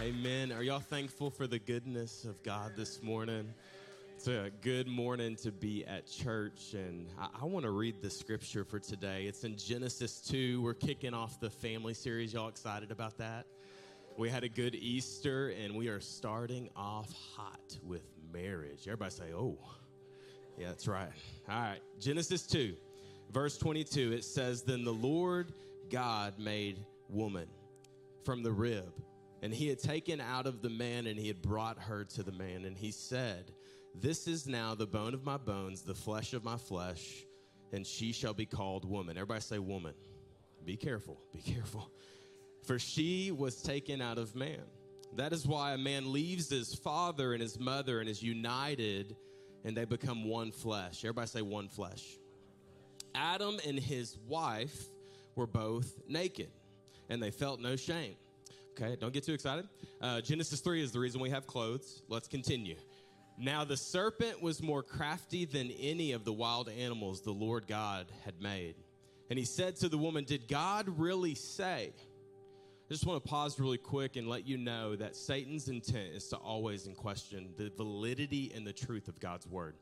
Amen. Are y'all thankful for the goodness of God this morning? It's a good morning to be at church, and I, I want to read the scripture for today. It's in Genesis 2. We're kicking off the family series. Y'all excited about that? We had a good Easter, and we are starting off hot with marriage. Everybody say, oh. Yeah, that's right. All right. Genesis 2, verse 22, it says, Then the Lord God made woman from the rib and he had taken out of the man and he had brought her to the man. And he said, This is now the bone of my bones, the flesh of my flesh, and she shall be called woman. Everybody say, Woman. Be careful, be careful. For she was taken out of man. That is why a man leaves his father and his mother and is united, and they become one flesh. Everybody say, One flesh. Adam and his wife were both naked, and they felt no shame. Okay, don't get too excited. Uh, Genesis 3 is the reason we have clothes. Let's continue. Now the serpent was more crafty than any of the wild animals the Lord God had made. And he said to the woman, Did God really say? I just want to pause really quick and let you know that Satan's intent is to always in question the validity and the truth of God's word.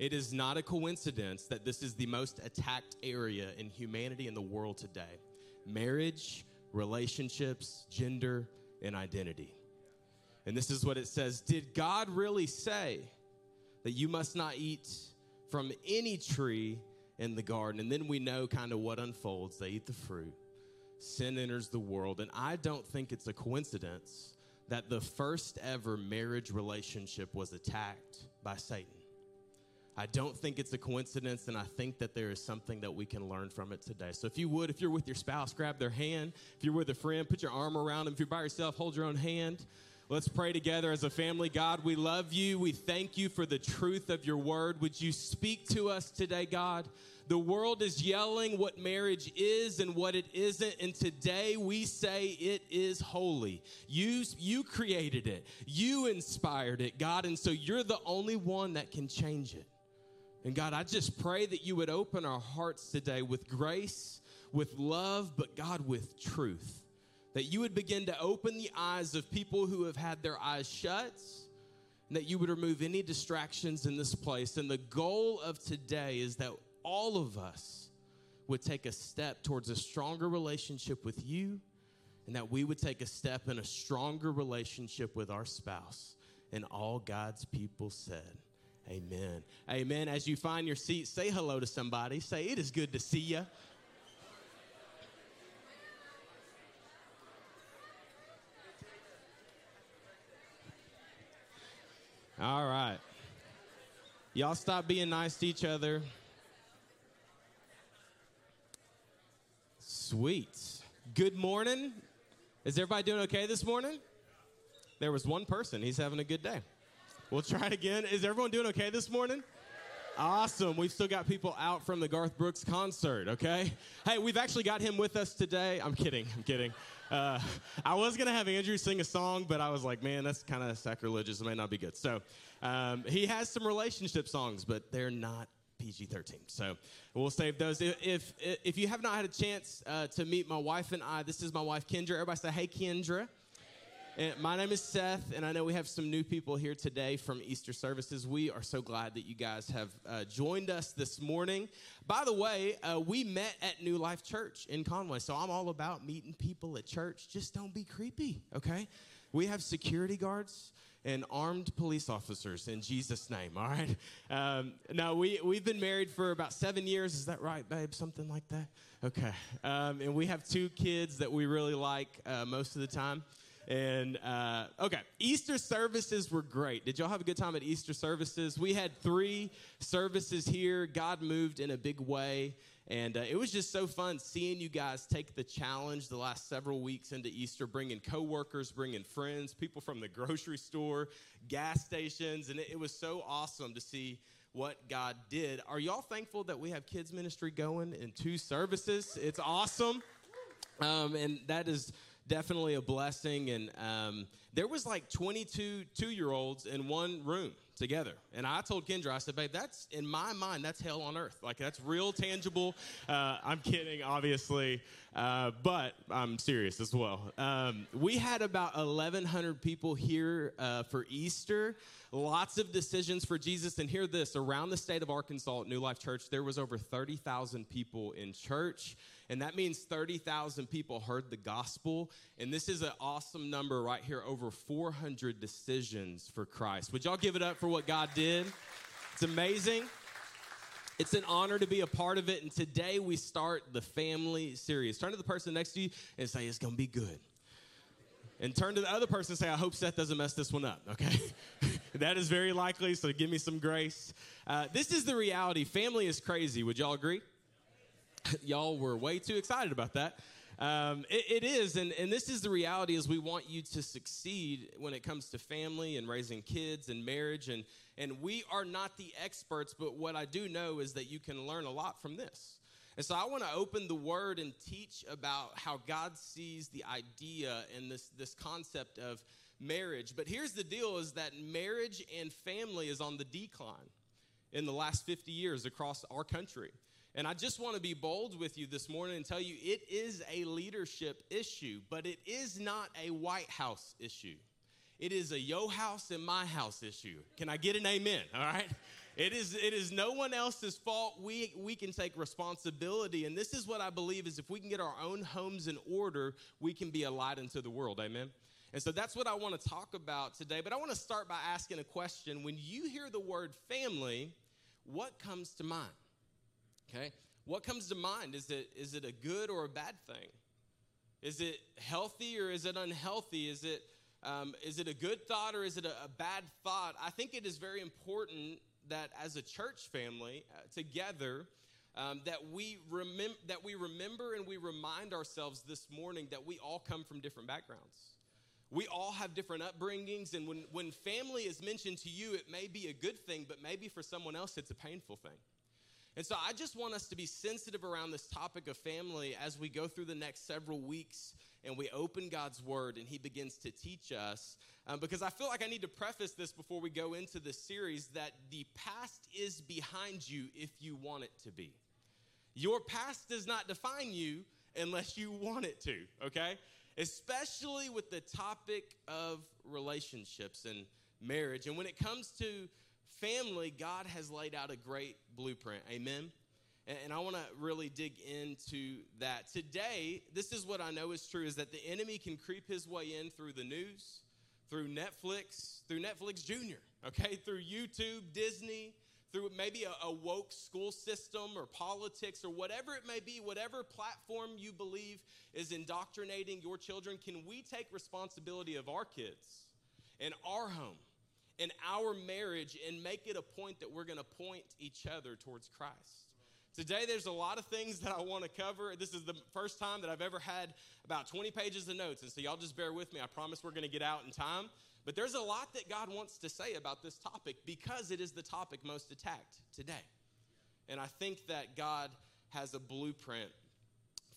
It is not a coincidence that this is the most attacked area in humanity in the world today. Marriage, relationships, gender, and identity. And this is what it says Did God really say that you must not eat from any tree in the garden? And then we know kind of what unfolds. They eat the fruit, sin enters the world. And I don't think it's a coincidence that the first ever marriage relationship was attacked by Satan. I don't think it's a coincidence, and I think that there is something that we can learn from it today. So, if you would, if you're with your spouse, grab their hand. If you're with a friend, put your arm around them. If you're by yourself, hold your own hand. Let's pray together as a family. God, we love you. We thank you for the truth of your word. Would you speak to us today, God? The world is yelling what marriage is and what it isn't. And today we say it is holy. You, you created it, you inspired it, God. And so you're the only one that can change it. And God, I just pray that you would open our hearts today with grace, with love, but God, with truth. That you would begin to open the eyes of people who have had their eyes shut, and that you would remove any distractions in this place. And the goal of today is that all of us would take a step towards a stronger relationship with you, and that we would take a step in a stronger relationship with our spouse. And all God's people said, Amen. Amen. As you find your seat, say hello to somebody. Say, It is good to see you. All right. Y'all stop being nice to each other. Sweet. Good morning. Is everybody doing okay this morning? There was one person. He's having a good day. We'll try it again. Is everyone doing okay this morning? Awesome. We've still got people out from the Garth Brooks concert, okay? Hey, we've actually got him with us today. I'm kidding. I'm kidding. Uh, I was going to have Andrew sing a song, but I was like, man, that's kind of sacrilegious. It may not be good. So um, he has some relationship songs, but they're not PG 13. So we'll save those. If, if, if you have not had a chance uh, to meet my wife and I, this is my wife, Kendra. Everybody say, hey, Kendra. And my name is Seth, and I know we have some new people here today from Easter services. We are so glad that you guys have uh, joined us this morning. By the way, uh, we met at New Life Church in Conway, so I'm all about meeting people at church. Just don't be creepy, okay? We have security guards and armed police officers in Jesus' name, all right? Um, now, we, we've been married for about seven years. Is that right, babe? Something like that? Okay. Um, and we have two kids that we really like uh, most of the time. And uh, okay, Easter services were great. Did y'all have a good time at Easter services? We had three services here. God moved in a big way. And uh, it was just so fun seeing you guys take the challenge the last several weeks into Easter, bringing coworkers, bringing friends, people from the grocery store, gas stations. And it, it was so awesome to see what God did. Are y'all thankful that we have kids ministry going in two services? It's awesome. Um, and that is definitely a blessing. And um, there was like 22 two-year-olds in one room together. And I told Kendra, I said, babe, that's in my mind, that's hell on earth. Like that's real tangible. Uh, I'm kidding, obviously, uh, but I'm serious as well. Um, we had about 1,100 people here uh, for Easter. Lots of decisions for Jesus. And hear this around the state of Arkansas at New Life Church, there was over 30,000 people in church. And that means 30,000 people heard the gospel. And this is an awesome number right here over 400 decisions for Christ. Would y'all give it up for what God did? It's amazing. It's an honor to be a part of it. And today we start the family series. Turn to the person next to you and say, It's going to be good. And turn to the other person and say, I hope Seth doesn't mess this one up, okay? that is very likely, so give me some grace. Uh, this is the reality. Family is crazy. Would y'all agree? y'all were way too excited about that. Um, it, it is, and, and this is the reality is we want you to succeed when it comes to family and raising kids and marriage. And, and we are not the experts, but what I do know is that you can learn a lot from this. And so I want to open the word and teach about how God sees the idea and this, this concept of marriage. But here's the deal is that marriage and family is on the decline in the last 50 years across our country. And I just want to be bold with you this morning and tell you it is a leadership issue, but it is not a White House issue. It is a yo house and my house issue. Can I get an amen? All right? It is, it is no one else's fault. We, we can take responsibility. And this is what I believe is if we can get our own homes in order, we can be a light into the world. Amen? And so that's what I want to talk about today. But I want to start by asking a question. When you hear the word family, what comes to mind? Okay? What comes to mind? Is it, is it a good or a bad thing? Is it healthy or is it unhealthy? Is it, um, is it a good thought or is it a, a, bad thought? I think it is very important that as a church family uh, together, um, that we remember that we remember and we remind ourselves this morning that we all come from different backgrounds. We all have different upbringings, and when, when family is mentioned to you, it may be a good thing, but maybe for someone else, it's a painful thing. And so I just want us to be sensitive around this topic of family as we go through the next several weeks and we open God's word and He begins to teach us. Um, because I feel like I need to preface this before we go into the series that the past is behind you if you want it to be. Your past does not define you unless you want it to, okay? Especially with the topic of relationships and marriage. And when it comes to family, God has laid out a great blueprint. Amen. And, I want to really dig into that. Today, this is what I know is true is that the enemy can creep his way in through the news, through Netflix, through Netflix Junior, okay, through YouTube, Disney, through maybe a, a, woke school system or politics or whatever it may be, whatever platform you believe is indoctrinating your children, can we take responsibility of our kids and our home in our marriage and make it a point that we're going to point each other towards Christ. Today, there's a lot of things that I want to cover. This is the first time that I've ever had about 20 pages of notes. And so, y'all just bear with me. I promise we're going to get out in time. But there's a lot that God wants to say about this topic because it is the topic most attacked today. And I think that God has a blueprint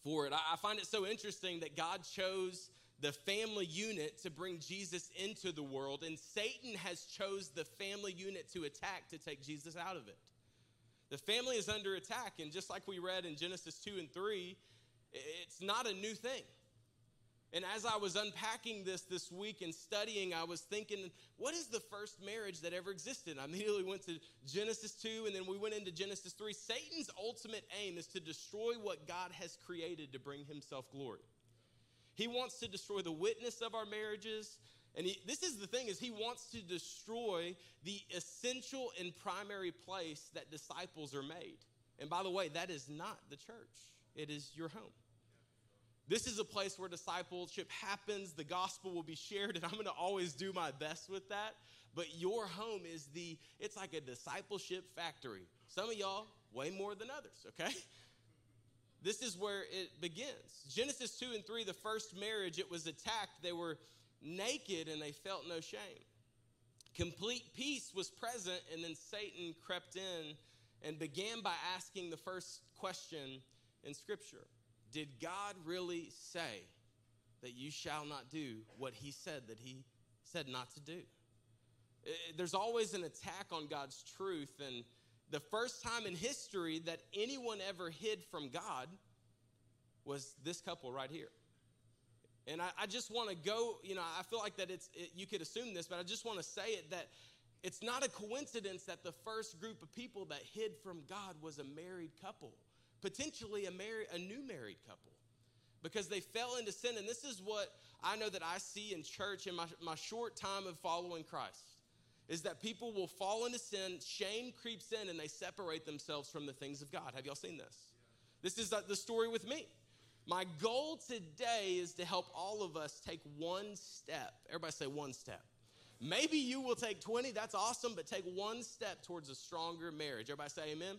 for it. I find it so interesting that God chose the family unit to bring Jesus into the world, and Satan has chose the family unit to attack to take Jesus out of it. The family is under attack, and just like we read in Genesis 2 and 3, it's not a new thing. And as I was unpacking this this week and studying, I was thinking, what is the first marriage that ever existed? I immediately went to Genesis 2 and then we went into Genesis 3. Satan's ultimate aim is to destroy what God has created to bring himself glory. He wants to destroy the witness of our marriages. And he, this is the thing is he wants to destroy the essential and primary place that disciples are made. And by the way, that is not the church. It is your home. This is a place where discipleship happens, the gospel will be shared, and I'm going to always do my best with that. But your home is the, it's like a discipleship factory. Some of y'all, way more than others, okay? This is where it begins. Genesis 2 and 3, the first marriage, it was attacked. They were naked and they felt no shame. Complete peace was present, and then Satan crept in and began by asking the first question in Scripture Did God really say that you shall not do what he said that he said not to do. Eh, there's always an attack on God's truth. And the first time in history that anyone ever hid from God was this couple right here. And I, I just want to go, you know, I feel like that it's, it, you could assume this, but I just want to say it that it's not a coincidence that the first group of people that hid from God was a married couple, potentially a, married, a new married couple, because they fell into sin. And this is what I know that I see in church in my, my short time of following Christ is that people will fall into sin, shame creeps in, and they separate themselves from the things of God. Have y'all seen this? This is the story with me. My goal today is to help all of us take one step. Everybody say one step. Maybe you will take 20, that's awesome, but take one step towards a stronger marriage. Everybody say amen.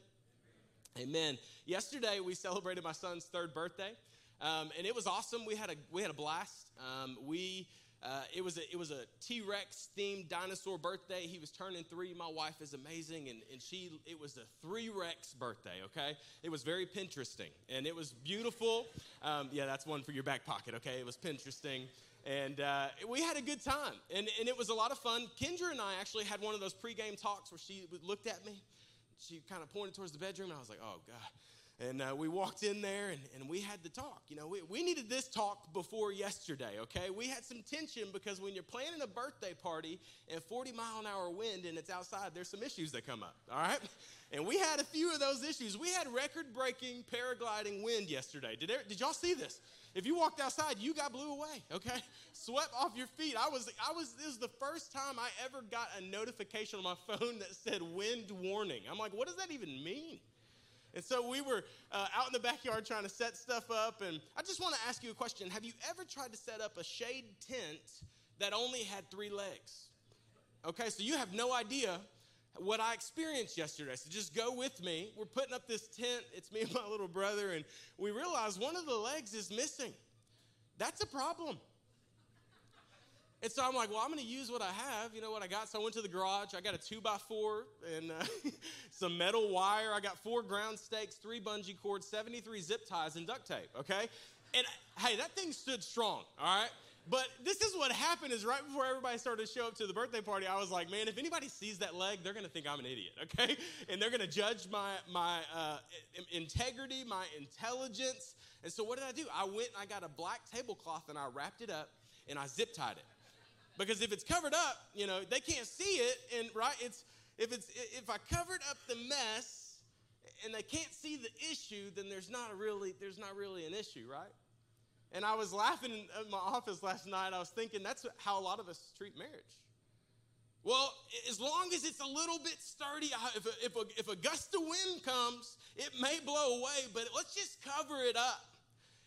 Amen. amen. Yesterday we celebrated my son's third birthday, um, and it was awesome. We had a we had a blast. Um, we uh, it was a, it was a T-Rex themed dinosaur birthday. He was turning three. My wife is amazing, and, and she it was a three Rex birthday. Okay, it was very Pinteresting, and it was beautiful. Um, yeah, that's one for your back pocket. Okay, it was Pinteresting. And uh, we had a good time, and, and it was a lot of fun. Kendra and I actually had one of those pregame talks where she looked at me, she kind of pointed towards the bedroom, and I was like, "Oh God, and uh, we walked in there and, and we had the talk. You know, we, we needed this talk before yesterday, okay? We had some tension because when you're planning a birthday party and 40 mile an hour wind and it's outside, there's some issues that come up, all right? And we had a few of those issues. We had record breaking paragliding wind yesterday. Did, there, did y'all see this? If you walked outside, you got blew away, okay? Swept off your feet. I was, I was, this is the first time I ever got a notification on my phone that said wind warning. I'm like, what does that even mean? And so we were uh, out in the backyard trying to set stuff up. And I just want to ask you a question Have you ever tried to set up a shade tent that only had three legs? Okay, so you have no idea what I experienced yesterday. So just go with me. We're putting up this tent. It's me and my little brother, and we realize one of the legs is missing. That's a problem. And so I'm like, well, I'm going to use what I have. You know what I got? So I went to the garage. I got a two by four and uh, some metal wire. I got four ground stakes, three bungee cords, 73 zip ties, and duct tape. Okay. And hey, that thing stood strong. All right. But this is what happened is right before everybody started to show up to the birthday party, I was like, man, if anybody sees that leg, they're going to think I'm an idiot, okay? And they're going to judge my, my uh, integrity, my intelligence. And so what did I do? I went and I got a black tablecloth and I wrapped it up and I zip tied it. Because if it's covered up, you know, they can't see it, and right, it's if it's if I covered up the mess and they can't see the issue, then there's not really there's not really an issue, right? And I was laughing in my office last night. I was thinking that's how a lot of us treat marriage. Well, as long as it's a little bit sturdy, if a, if a, if a gust of wind comes, it may blow away, but let's just cover it up.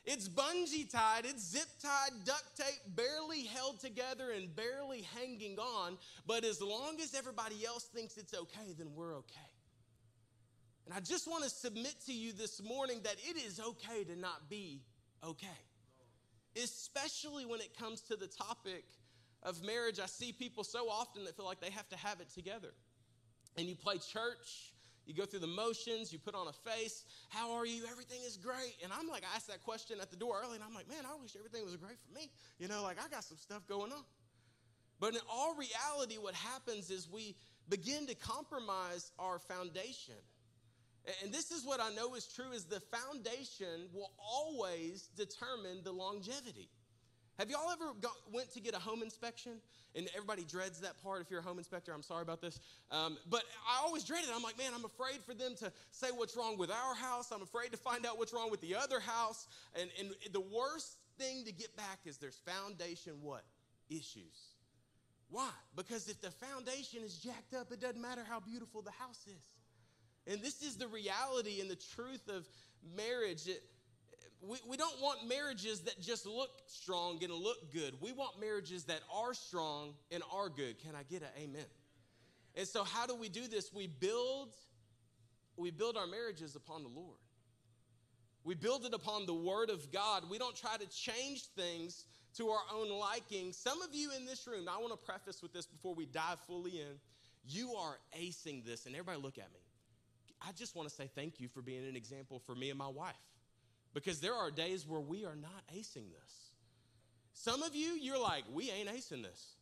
It's bungee tied, it's zip tied, duct tape, barely held together and barely hanging on. But as long as everybody else thinks it's okay, then we're okay. And I just want to submit to you this morning that it is okay to not be okay, especially when it comes to the topic of marriage. I see people so often that feel like they have to have it together. And you play church you go through the motions, you put on a face. How are you? Everything is great. And I'm like, I asked that question at the door early, and I'm like, man, I wish everything was great for me. You know, like I got some stuff going on. But in all reality, what happens is we begin to compromise our foundation. And this is what I know is true is the foundation will always determine the longevity. Have y'all ever got, went to get a home inspection? And everybody dreads that part. If you're a home inspector, I'm sorry about this. Um, but I always dread it. I'm like, man, I'm afraid for them to say what's wrong with our house. I'm afraid to find out what's wrong with the other house. And, and the worst thing to get back is there's foundation what? Issues. Why? Because if the foundation is jacked up, it doesn't matter how beautiful the house is. And this is the reality and the truth of marriage. It, we, we don't want marriages that just look strong and look good. We want marriages that are strong and are good. Can I get an amen? And so how do we do this? We build we build our marriages upon the Lord. We build it upon the word of God. We don't try to change things to our own liking. Some of you in this room, I want to preface with this before we dive fully in. You are acing this, and everybody look at me. I just want to say thank you for being an example for me and my wife because there are days where we are not acing this. Some of you, you're like, we ain't acing this.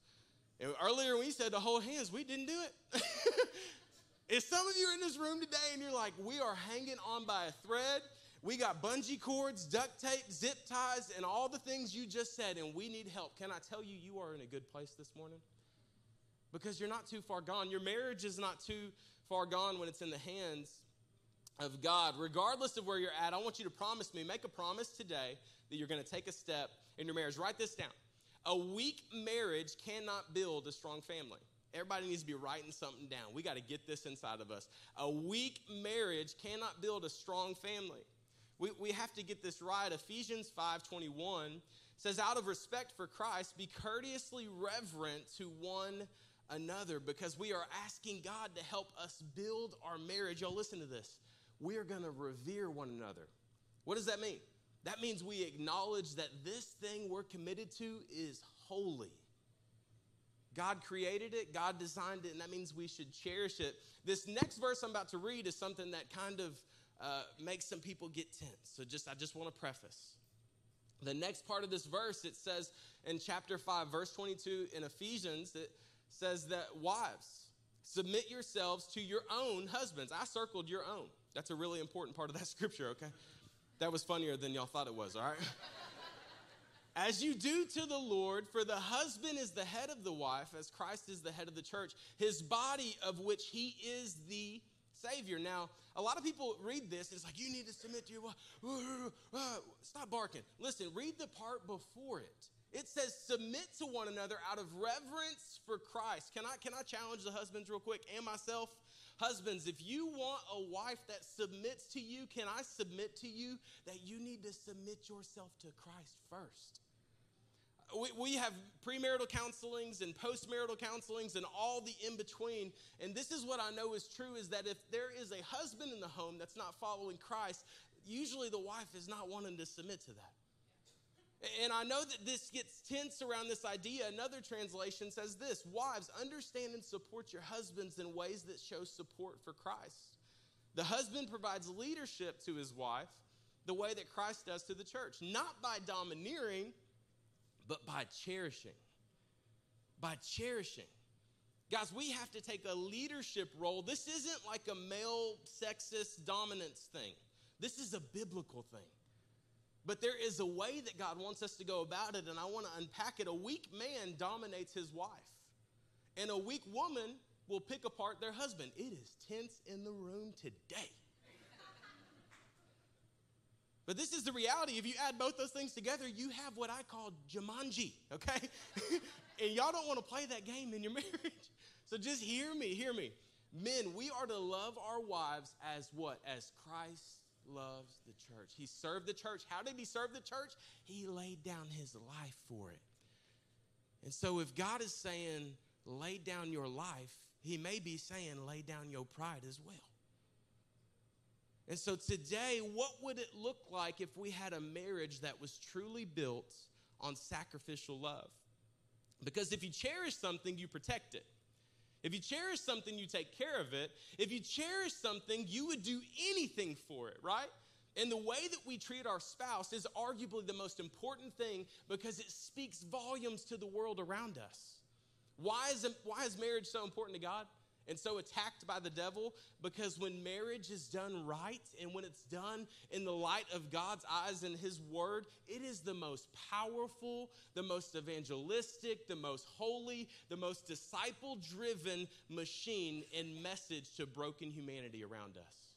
And earlier when we said to hold hands, we didn't do it. if some of you are in this room today and you're like, we are hanging on by a thread, we got bungee cords, duct tape, zip ties, and all the things you just said, and we need help. Can I tell you, you are in a good place this morning? Because you're not too far gone. Your marriage is not too far gone when it's in the hands of God. Regardless of where you're at, I want you to promise me, make a promise today that you're going to take a step in your marriage. Write this down. A weak marriage cannot build a strong family. Everybody needs to be writing something down. We got to get this inside of us. A weak marriage cannot build a strong family. We, we have to get this right. Ephesians 5:21 says, out of respect for Christ, be courteously reverent to one another because we are asking God to help us build our marriage. Y'all listen to this. We are going to revere one another. What does that mean? That means we acknowledge that this thing we're committed to is holy. God created it, God designed it, and that means we should cherish it. This next verse I'm about to read is something that kind of uh, makes some people get tense. So just I just want to preface. The next part of this verse, it says in chapter 5, verse 22 in Ephesians, it says that wives, submit yourselves to your own husbands. I circled your own. That's a really important part of that scripture, okay? That was funnier than y'all thought it was, all right? As you do to the Lord, for the husband is the head of the wife, as Christ is the head of the church, his body of which he is the Savior. Now, a lot of people read this, it's like, you need to submit to your wife. Stop barking. Listen, read the part before it. It says, submit to one another out of reverence for Christ. Can I, can I challenge the husbands real quick and myself? Husbands, if you want a wife that submits to you, can I submit to you that you need to submit yourself to Christ first? We, we have premarital counselings and postmarital counselings and all the in between. And this is what I know is true is that if there is a husband in the home that's not following Christ, usually the wife is not wanting to submit to that. And I know that this gets tense around this idea. Another translation says this Wives, understand and support your husbands in ways that show support for Christ. The husband provides leadership to his wife the way that Christ does to the church, not by domineering, but by cherishing. By cherishing. Guys, we have to take a leadership role. This isn't like a male sexist dominance thing, this is a biblical thing. But there is a way that God wants us to go about it, and I want to unpack it. A weak man dominates his wife, and a weak woman will pick apart their husband. It is tense in the room today. But this is the reality. If you add both those things together, you have what I call Jumanji, okay? and y'all don't want to play that game in your marriage. So just hear me, hear me. Men, we are to love our wives as what? As Christ loves the church. He served the church. How did he serve the church? He laid down his life for it. And so if God is saying, lay down your life, he may be saying, lay down your pride as well. And so today, what would it look like if we had a marriage that was truly built on sacrificial love? Because if you cherish something, you protect it. If you cherish something, you take care of it. If you cherish something, you would do anything for it, right? And the way that we treat our spouse is arguably the most important thing because it speaks volumes to the world around us. Why is, why is marriage so important to God? And so attacked by the devil because when marriage is done right and when it's done in the light of God's eyes and His Word, it is the most powerful, the most evangelistic, the most holy, the most disciple driven machine and message to broken humanity around us.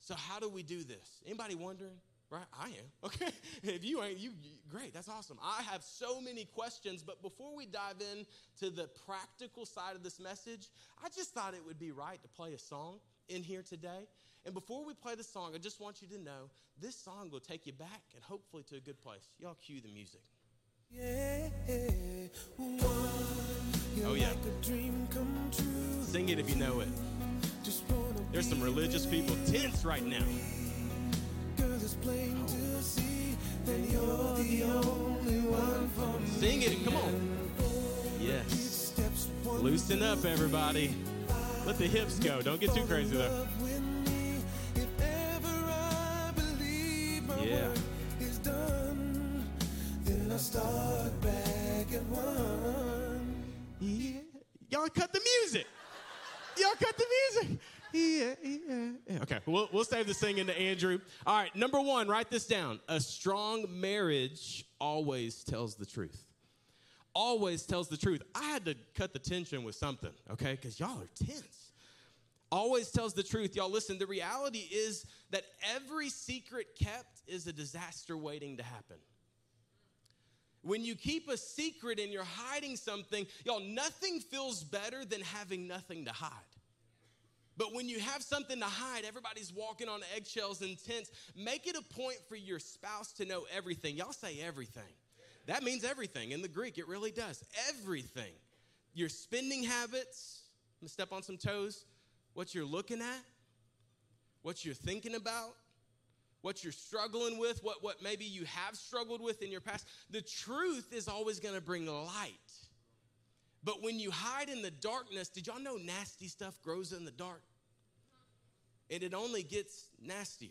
So, how do we do this? Anybody wondering? Right? I am. Okay. If you ain't, you, you, great. That's awesome. I have so many questions, but before we dive in to the practical side of this message, I just thought it would be right to play a song in here today. And before we play the song, I just want you to know this song will take you back and hopefully to a good place. Y'all cue the music. Yeah, oh yeah. Sing it if you know it. There's some religious people tense right now plain to see that you're the only one for me. Sing it, come on. Yes. Loosen up, everybody. Let the hips go. Don't get too crazy, though. Yeah. start back at one. Yeah. Y'all cut the music. Y'all cut the music. Yeah, yeah. Okay, we'll, we'll save this thing into Andrew. All right, number one, write this down. A strong marriage always tells the truth. Always tells the truth. I had to cut the tension with something, okay? Because y'all are tense. Always tells the truth. Y'all, listen, the reality is that every secret kept is a disaster waiting to happen. When you keep a secret and you're hiding something, y'all, nothing feels better than having nothing to hide. But when you have something to hide, everybody's walking on eggshells and tents. Make it a point for your spouse to know everything. Y'all say everything. That means everything. In the Greek, it really does. Everything. Your spending habits, I'm gonna step on some toes, what you're looking at, what you're thinking about, what you're struggling with, what, what maybe you have struggled with in your past. The truth is always gonna bring light. But when you hide in the darkness, did y'all know nasty stuff grows in the dark? And it only gets nastier.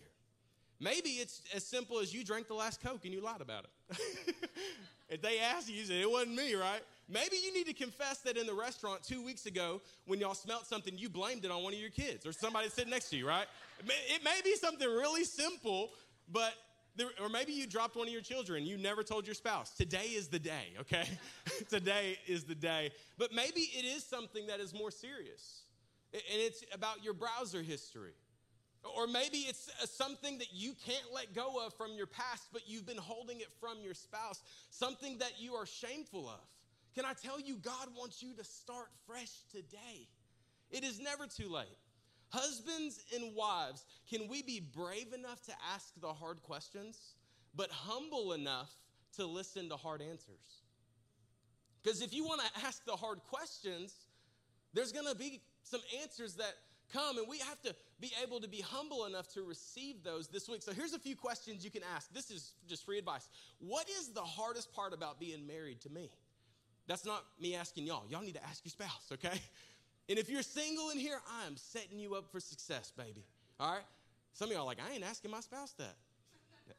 Maybe it's as simple as you drank the last Coke and you lied about it. if they ask you, you it wasn't me, right? Maybe you need to confess that in the restaurant two weeks ago when y'all smelt something, you blamed it on one of your kids or somebody sitting next to you, right? It may be something really simple, but there, or maybe you dropped one of your children, you never told your spouse. Today is the day, okay? Today is the day. But maybe it is something that is more serious, and it's about your browser history. Or maybe it's uh, something that you can't let go of from your past, but you've been holding it from your spouse, something that you are shameful of. Can I tell you, God wants you to start fresh today? It is never too late. Husbands and wives, can we be brave enough to ask the hard questions, but humble enough to listen to hard answers? Because if you want to ask the hard questions, there's going to be some answers that come, and we have to be able to be humble enough to receive those this week. So here's a few questions you can ask. This is just free advice. What is the hardest part about being married to me? That's not me asking y'all. Y'all need to ask your spouse, okay? And if you're single in here, I am setting you up for success, baby. All right? Some of y'all like, I ain't asking my spouse that.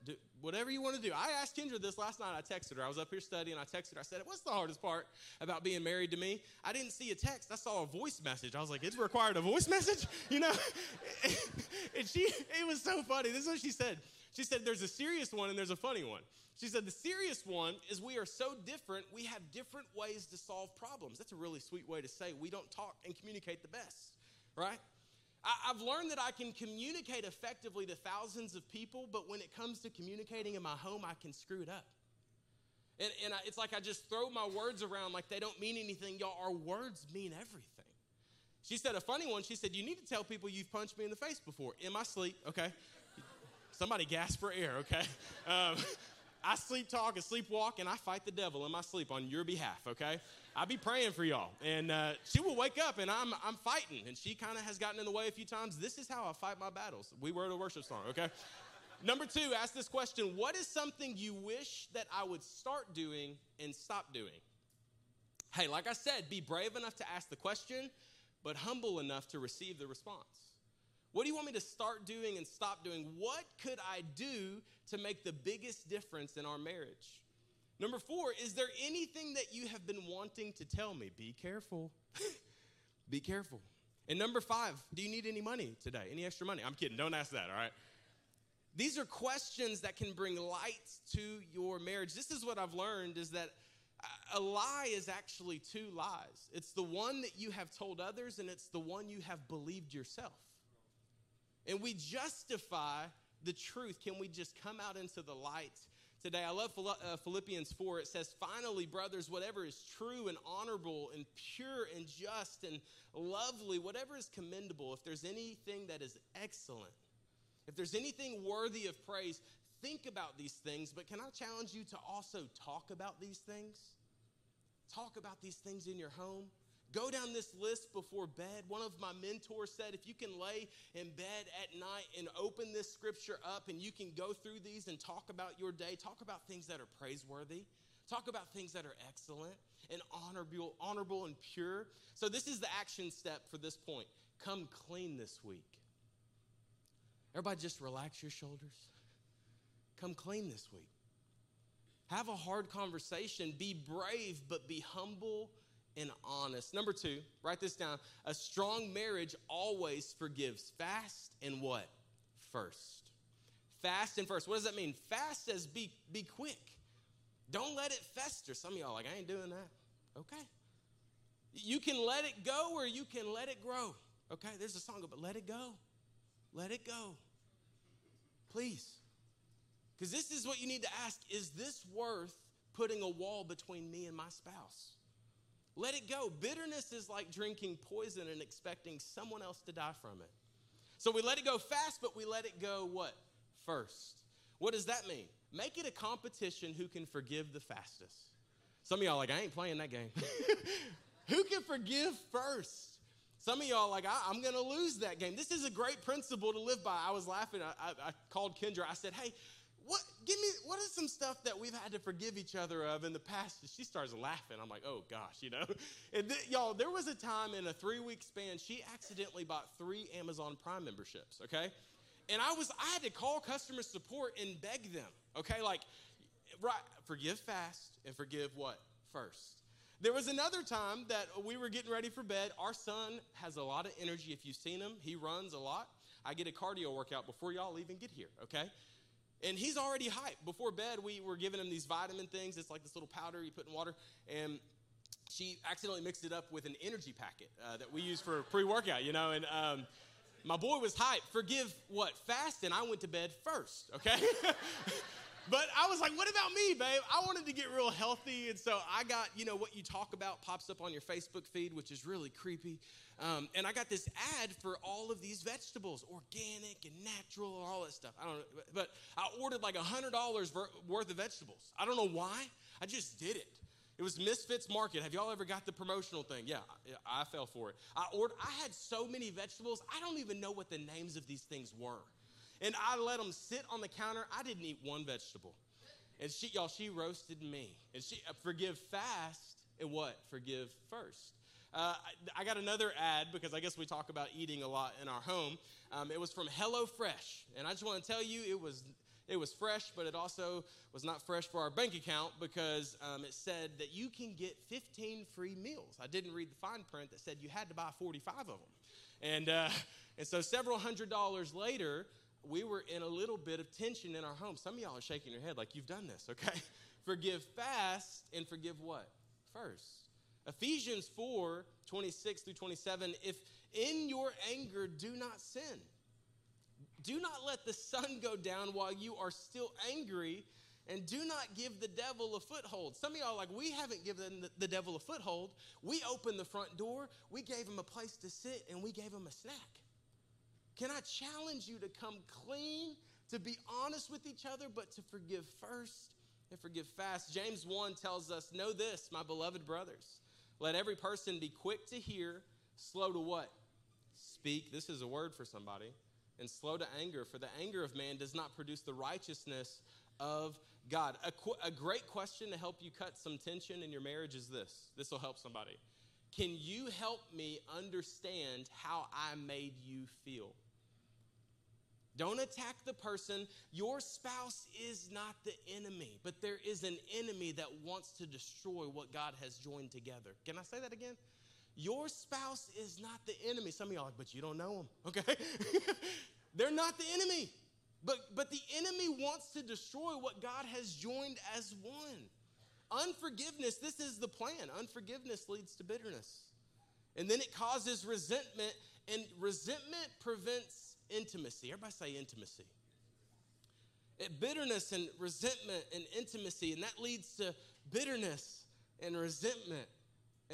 Do, whatever you want to do. I asked Kendra this last night. I texted her. I was up here studying. I texted her. I said, What's the hardest part about being married to me? I didn't see a text. I saw a voice message. I was like, It's required a voice message? You know? and she, it was so funny. This is what she said. She said, There's a serious one and there's a funny one. She said, The serious one is we are so different, we have different ways to solve problems. That's a really sweet way to say we don't talk and communicate the best, right? I, have learned that I can communicate effectively to thousands of people, but when it comes to communicating in my home, I can screw it up. And, and I, it's like I just throw my words around like they don't mean anything. Y'all, our words mean everything. She said a funny one. She said, You need to tell people you've punched me in the face before in my sleep, okay? Somebody gasp for air, okay? Um, I sleep talk and sleepwalk, and I fight the devil in my sleep on your behalf, okay? I be praying for y'all. And uh, she will wake up, and I'm, I'm fighting. And she kind of has gotten in the way a few times. This is how I fight my battles. We wrote a worship song, okay? Number two, ask this question What is something you wish that I would start doing and stop doing? Hey, like I said, be brave enough to ask the question, but humble enough to receive the response. What do you want me to start doing and stop doing? What could I do to make the biggest difference in our marriage? Number four, is there anything that you have been wanting to tell me? Be careful. Be careful. And number five, do you need any money today? Any extra money? I'm kidding. Don't ask that, all right? These are questions that can bring light to your marriage. This is what I've learned is that a lie is actually two lies. It's the one that you have told others and it's the one you have believed yourself. And we justify the truth. Can we just come out into the light today? I love uh, Philippians 4. It says, Finally, brothers, whatever is true and honorable and pure and just and lovely, whatever is commendable, if there's anything that is excellent, if there's anything worthy of praise, think about these things. But can I challenge you to also talk about these things? Talk about these things in your home. Go down this list before bed. One of my mentors said if you can lay in bed at night and open this scripture up and you can go through these and talk about your day, talk about things that are praiseworthy, talk about things that are excellent and honorable, honorable and pure. So this is the action step for this point. Come clean this week. Everybody just relax your shoulders. Come clean this week. Have a hard conversation. Be brave, but be humble and honest. Number two, write this down. A strong marriage always forgives fast and what? First. Fast and first. What does that mean? Fast says be, be quick. Don't let it fester. Some of y'all like, I ain't doing that. Okay. You can let it go or you can let it grow. Okay, there's a song, but let it go. Let it go. Please. Because this is what you need to ask is this worth putting a wall between me and my spouse? Let it go. Bitterness is like drinking poison and expecting someone else to die from it. So we let it go fast, but we let it go what? First. What does that mean? Make it a competition who can forgive the fastest. Some of y'all like, I ain't playing that game. who can forgive first? Some of y'all like, I, am going to lose that game. This is a great principle to live by. I was laughing. I, I, I called Kendra. I said, hey, what give me what is some stuff that we've had to forgive each other of in the past? She starts laughing. I'm like oh gosh you know? And th- y'all there was a time in a three week span she accidentally bought three amazon prime memberships okay? And i was i had to call customer support and beg them okay? Like right forgive fast and forgive what? First. There was another time that we were getting ready for bed. Our son has a lot of energy. If you've seen him he runs a lot. I get a cardio workout before y'all even get here okay and he's already hyped. Before bed, we were giving him these vitamin things. It's like this little powder you put in water. And she accidentally mixed it up with an energy packet uh, that we use for pre workout, you know. And um, my boy was hyped. Forgive what? Fast. And I went to bed first, okay? But I was like, what about me, babe? I wanted to get real healthy. And so I got, you know, what you talk about pops up on your Facebook feed, which is really creepy. Um, and I got this ad for all of these vegetables, organic and natural and all that stuff. I don't know. But I ordered like $100 worth of vegetables. I don't know why. I just did it. It was Misfits Market. Have y'all ever got the promotional thing? Yeah, I fell for it. I ordered. I had so many vegetables. I don't even know what the names of these things were. And I let them sit on the counter. I didn't eat one vegetable. And she, y'all, she roasted me. And she, uh, forgive fast and what? Forgive first. Uh, I, I, got another ad because I guess we talk about eating a lot in our home. Um, it was from HelloFresh, and I just want to tell you it was it was fresh, but it also was not fresh for our bank account because um, it said that you can get 15 free meals. I didn't read the fine print that said you had to buy 45 of them, and uh, and so several hundred dollars later, we were in a little bit of tension in our home. Some of y'all are shaking your head like you've done this, okay? forgive fast and forgive what? First. Ephesians 4 26 through 27. If in your anger do not sin, do not let the sun go down while you are still angry, and do not give the devil a foothold. Some of y'all like, we haven't given the, the devil a foothold. We opened the front door, we gave him a place to sit, and we gave him a snack. Can I challenge you to come clean, to be honest with each other, but to forgive first and forgive fast? James 1 tells us, Know this, my beloved brothers. Let every person be quick to hear, slow to what? Speak. This is a word for somebody. And slow to anger, for the anger of man does not produce the righteousness of God. A, qu- a great question to help you cut some tension in your marriage is this. This will help somebody. Can you help me understand how I made you feel? Don't attack the person. Your spouse is not the enemy, but there is an enemy that wants to destroy what God has joined together. Can I say that again? Your spouse is not the enemy. Some of y'all like, but you don't know them, okay? They're not the enemy. But, but the enemy wants to destroy what God has joined as one. Unforgiveness, this is the plan. Unforgiveness leads to bitterness. And then it causes resentment, and resentment prevents intimacy. Everybody say intimacy. It, bitterness and resentment and intimacy, and that leads to bitterness and resentment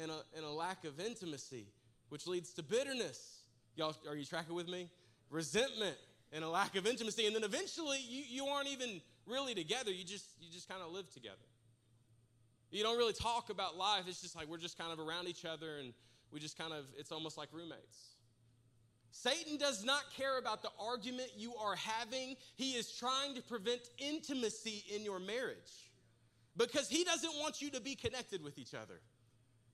and a, and a lack of intimacy, which leads to bitterness. Y'all, are you tracking with me? Resentment and a lack of intimacy, and then eventually you, you aren't even really together. You just you just kind of live together. You don't really talk about life. It's just like we're just kind of around each other and we just kind of, it's almost like roommates. Satan does not care about the argument you are having. He is trying to prevent intimacy in your marriage because he doesn't want you to be connected with each other.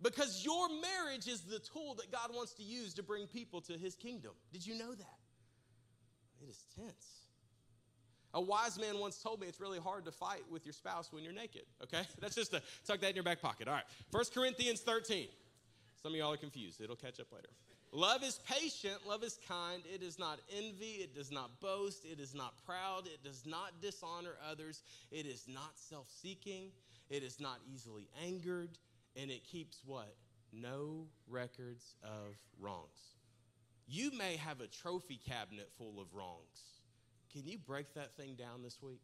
Because your marriage is the tool that God wants to use to bring people to his kingdom. Did you know that? It is tense. A wise man once told me it's really hard to fight with your spouse when you're naked, okay? That's just to tuck that in your back pocket. All right, 1 Corinthians 13. Some of y'all are confused. It'll catch up later. Love is patient, love is kind. It is not envy, it does not boast, it is not proud, it does not dishonor others, it is not self seeking, it is not easily angered, and it keeps what? No records of wrongs. You may have a trophy cabinet full of wrongs. Can you break that thing down this week?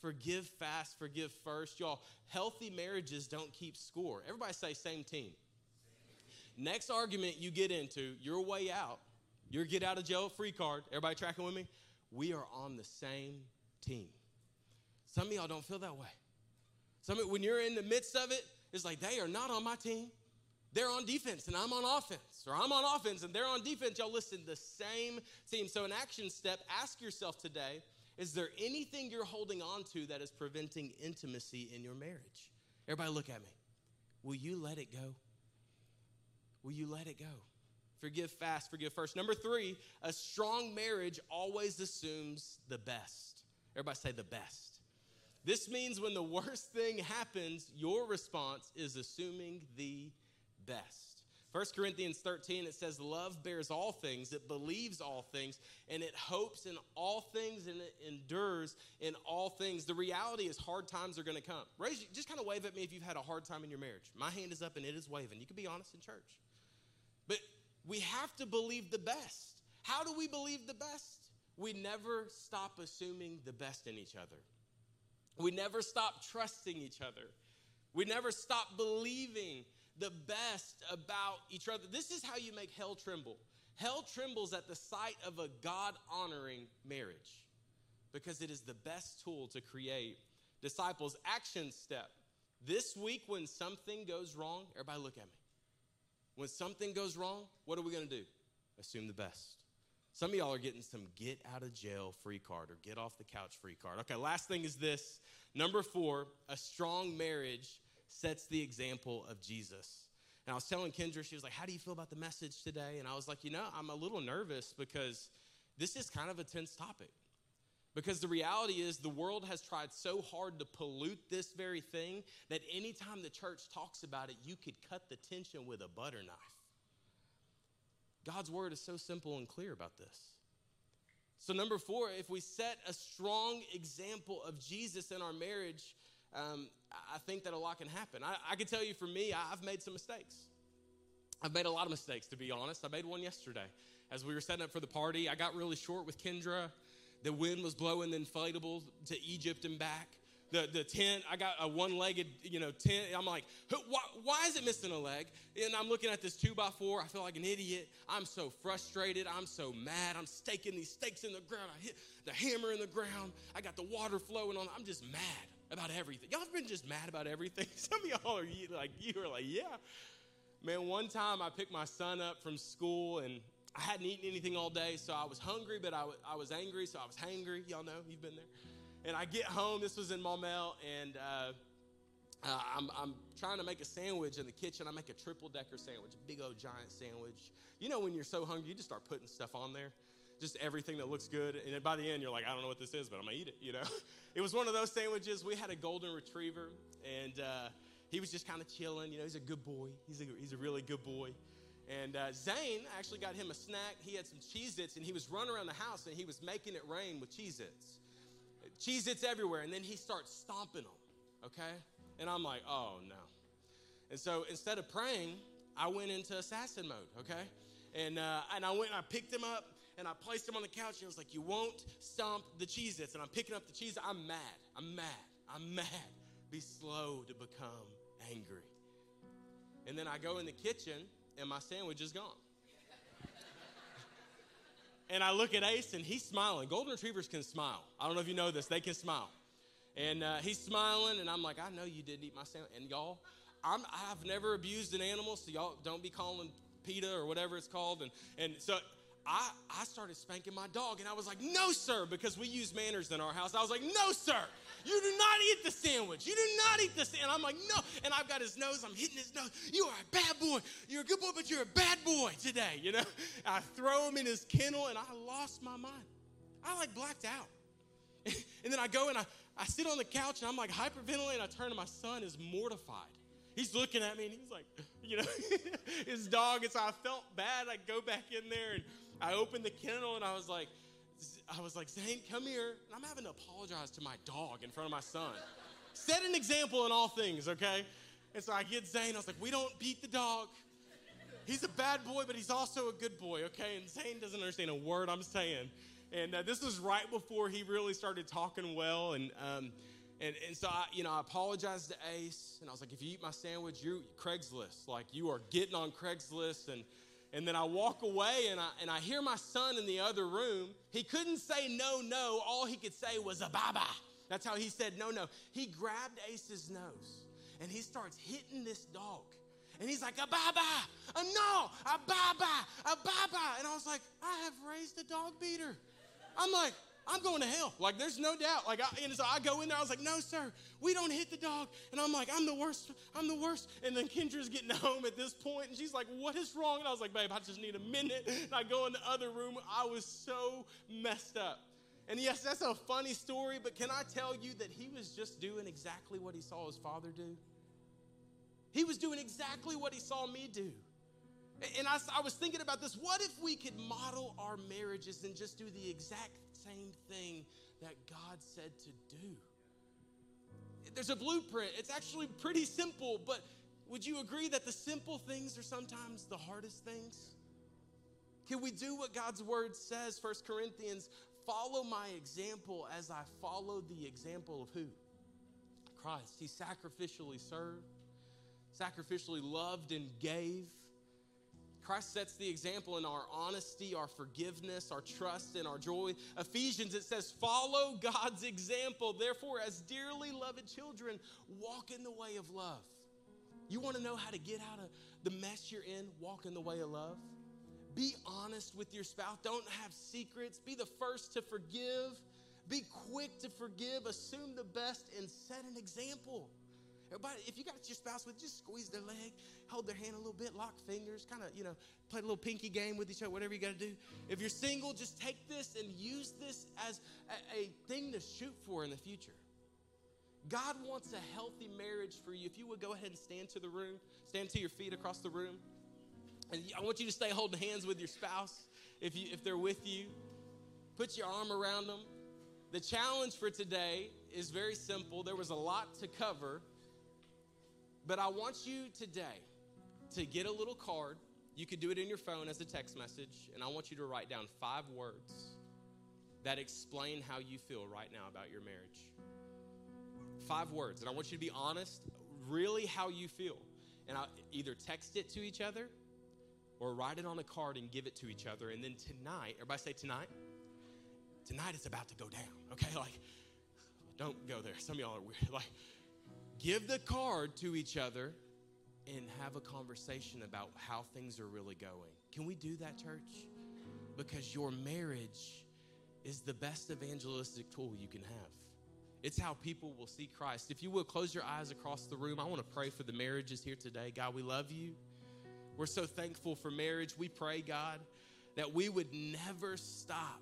Forgive fast, forgive first. Y'all, healthy marriages don't keep score. Everybody say, same team. Next argument you get into, your way out, your get out of jail free card. Everybody tracking with me? We are on the same team. Some of y'all don't feel that way. Some of, when you're in the midst of it, it's like they are not on my team. They're on defense and I'm on offense, or I'm on offense and they're on defense. Y'all listen, the same team. So, an action step, ask yourself today is there anything you're holding on to that is preventing intimacy in your marriage? Everybody, look at me. Will you let it go? Will you let it go? Forgive fast, forgive first. Number three, a strong marriage always assumes the best. Everybody say the best. This means when the worst thing happens, your response is assuming the best. 1 Corinthians 13, it says, Love bears all things, it believes all things, and it hopes in all things, and it endures in all things. The reality is, hard times are going to come. Raise, just kind of wave at me if you've had a hard time in your marriage. My hand is up and it is waving. You can be honest in church. But we have to believe the best. How do we believe the best? We never stop assuming the best in each other. We never stop trusting each other. We never stop believing the best about each other. This is how you make hell tremble. Hell trembles at the sight of a God honoring marriage because it is the best tool to create disciples. Action step. This week, when something goes wrong, everybody look at me. When something goes wrong, what are we going to do? Assume the best. Some of y'all are getting some get out of jail free card or get off the couch free card. Okay, last thing is this. Number four, a strong marriage sets the example of Jesus. And I was telling Kendra, she was like, How do you feel about the message today? And I was like, You know, I'm a little nervous because this is kind of a tense topic. Because the reality is, the world has tried so hard to pollute this very thing that anytime the church talks about it, you could cut the tension with a butter knife. God's word is so simple and clear about this. So, number four, if we set a strong example of Jesus in our marriage, um, I think that a lot can happen. I, I can tell you for me, I've made some mistakes. I've made a lot of mistakes, to be honest. I made one yesterday. As we were setting up for the party, I got really short with Kendra. The wind was blowing the inflatable to Egypt and back. The, the tent, I got a one legged, you know, tent. I'm like, why, why is it missing a leg? And I'm looking at this two by four. I feel like an idiot. I'm so frustrated. I'm so mad. I'm staking these stakes in the ground. I hit the hammer in the ground. I got the water flowing on. I'm just mad about everything. Y'all have been just mad about everything? Some of y'all are like, you are like, yeah. Man, one time I picked my son up from school and I hadn't eaten anything all day, so I was hungry, but I, w- I was angry, so I was hangry. Y'all know, you've been there. And I get home, this was in Maumelle, and uh, uh, I'm, I'm trying to make a sandwich in the kitchen. I make a triple decker sandwich, a big old giant sandwich. You know, when you're so hungry, you just start putting stuff on there just everything that looks good. And by the end, you're like, I don't know what this is, but I'm gonna eat it, you know? it was one of those sandwiches. We had a golden retriever, and uh, he was just kind of chilling. You know, he's a good boy. He's a, he's a really good boy. And uh, Zane actually got him a snack. He had some Cheez Its, and he was running around the house and he was making it rain with Cheez Its. Cheez Its everywhere. And then he starts stomping them, okay? And I'm like, oh no. And so instead of praying, I went into assassin mode, okay? And, uh, and I went and I picked him up and I placed him on the couch and I was like, You won't stomp the Cheez Its. And I'm picking up the cheese. I'm mad. I'm mad. I'm mad. Be slow to become angry. And then I go in the kitchen and my sandwich is gone. and I look at Ace and he's smiling. Golden retrievers can smile. I don't know if you know this, they can smile. And uh, he's smiling, and I'm like, I know you didn't eat my sandwich. And y'all, I'm, I've never abused an animal, so y'all don't be calling PETA or whatever it's called. And, and so I, I started spanking my dog, and I was like, no, sir, because we use manners in our house. I was like, no, sir, you do not eat the sandwich. You do not eat the sandwich. And I'm like, no. And I've got his nose, I'm hitting his nose. You are a bad boy. You're a good boy, but you're a bad boy today, you know? I throw him in his kennel, and I lost my mind. I like blacked out. and then I go and I, I sit on the couch and I'm like hyperventilating. I turn to my son is mortified. He's looking at me and he's like, you know, his dog. And so I felt bad. I go back in there and I opened the kennel and I was like, I was like, Zane, come here. And I'm having to apologize to my dog in front of my son. Set an example in all things, okay? And so I get Zane. I was like, we don't beat the dog. He's a bad boy, but he's also a good boy, okay? And Zane doesn't understand a word I'm saying. And uh, this was right before he really started talking well. And, um, and, and so I, you know, I apologized to Ace, and I was like, if you eat my sandwich, you're Craigslist. Like you are getting on Craigslist. And and then I walk away and I and I hear my son in the other room. He couldn't say no, no. All he could say was a baba. That's how he said no, no. He grabbed Ace's nose and he starts hitting this dog. And he's like, a baba, a uh, no, a baba, a baba. And I was like, I have raised a dog beater. I'm like, I'm going to hell. Like, there's no doubt. Like, I, and so I go in there. I was like, no, sir, we don't hit the dog. And I'm like, I'm the worst. I'm the worst. And then Kendra's getting home at this point, and she's like, what is wrong? And I was like, babe, I just need a minute. And I go in the other room. I was so messed up. And yes, that's a funny story, but can I tell you that he was just doing exactly what he saw his father do? He was doing exactly what he saw me do. And I, I, was thinking about this. What if we could model our marriages and just do the exact same thing that God said to do? There's a blueprint. It's actually pretty simple, but would you agree that the simple things are sometimes the hardest things? Can we do what God's word says? First Corinthians, follow my example as I follow the example of who? Christ. He sacrificially served sacrificially loved and gave. Christ sets the example in our honesty, our forgiveness, our trust, and our joy. Ephesians, it says, Follow God's example. Therefore, as dearly loved children, walk in the way of love. You want to know how to get out of the mess you're in? Walk in the way of love. Be honest with your spouse. Don't have secrets. Be the first to forgive. Be quick to forgive. Assume the best and set an example. Everybody, if you got your spouse with, just squeeze their leg, hold their hand a little bit, lock fingers, kind of, you know, play a little pinky game with each other, whatever you got to do. If you're single, just take this and use this as a, a thing to shoot for in the future. God wants a healthy marriage for you. If you would go ahead and stand to the room, stand to your feet across the room. And I want you to stay holding hands with your spouse if, you, if they're with you. Put your arm around them. The challenge for today is very simple. There was a lot to cover, but I want you today to get a little card. You could do it in your phone as a text message, and I want you to write down five words that explain how you feel right now about your marriage. Five words, and I want you to be honest, really how you feel. And I'll either text it to each other or write it on a card and give it to each other. And then tonight, everybody say tonight. Tonight it's about to go down, okay? Like, don't go there. Some of y'all are weird. Like, give the card to each other and have a conversation about how things are really going. Can we do that, church? Because your marriage is the best evangelistic tool you can have. It's how people will see Christ. If you will, close your eyes across the room. I want to pray for the marriages here today. God, we love you. We're so thankful for marriage. We pray, God, that we would never stop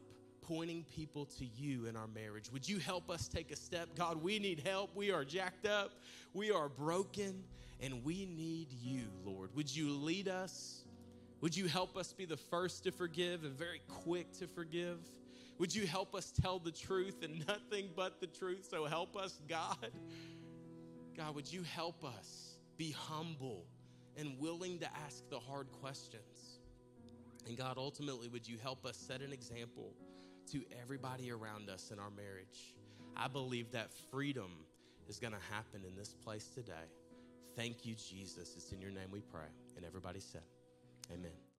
pointing people to you in our marriage. Would you help us take a step? God, we need help. We are jacked up, we are broken, and we need you, Lord. Would you lead us? Would you help us be the first to forgive and very quick to forgive? Would you help us tell the truth and nothing but the truth? So help us, God. God, would you help us be humble and willing to ask the hard questions? And God, ultimately, would you help us set an example to everybody around us in our marriage. I believe that freedom is going to happen in this place today. Thank you, Jesus. It's in your name we pray. And everybody said, Amen.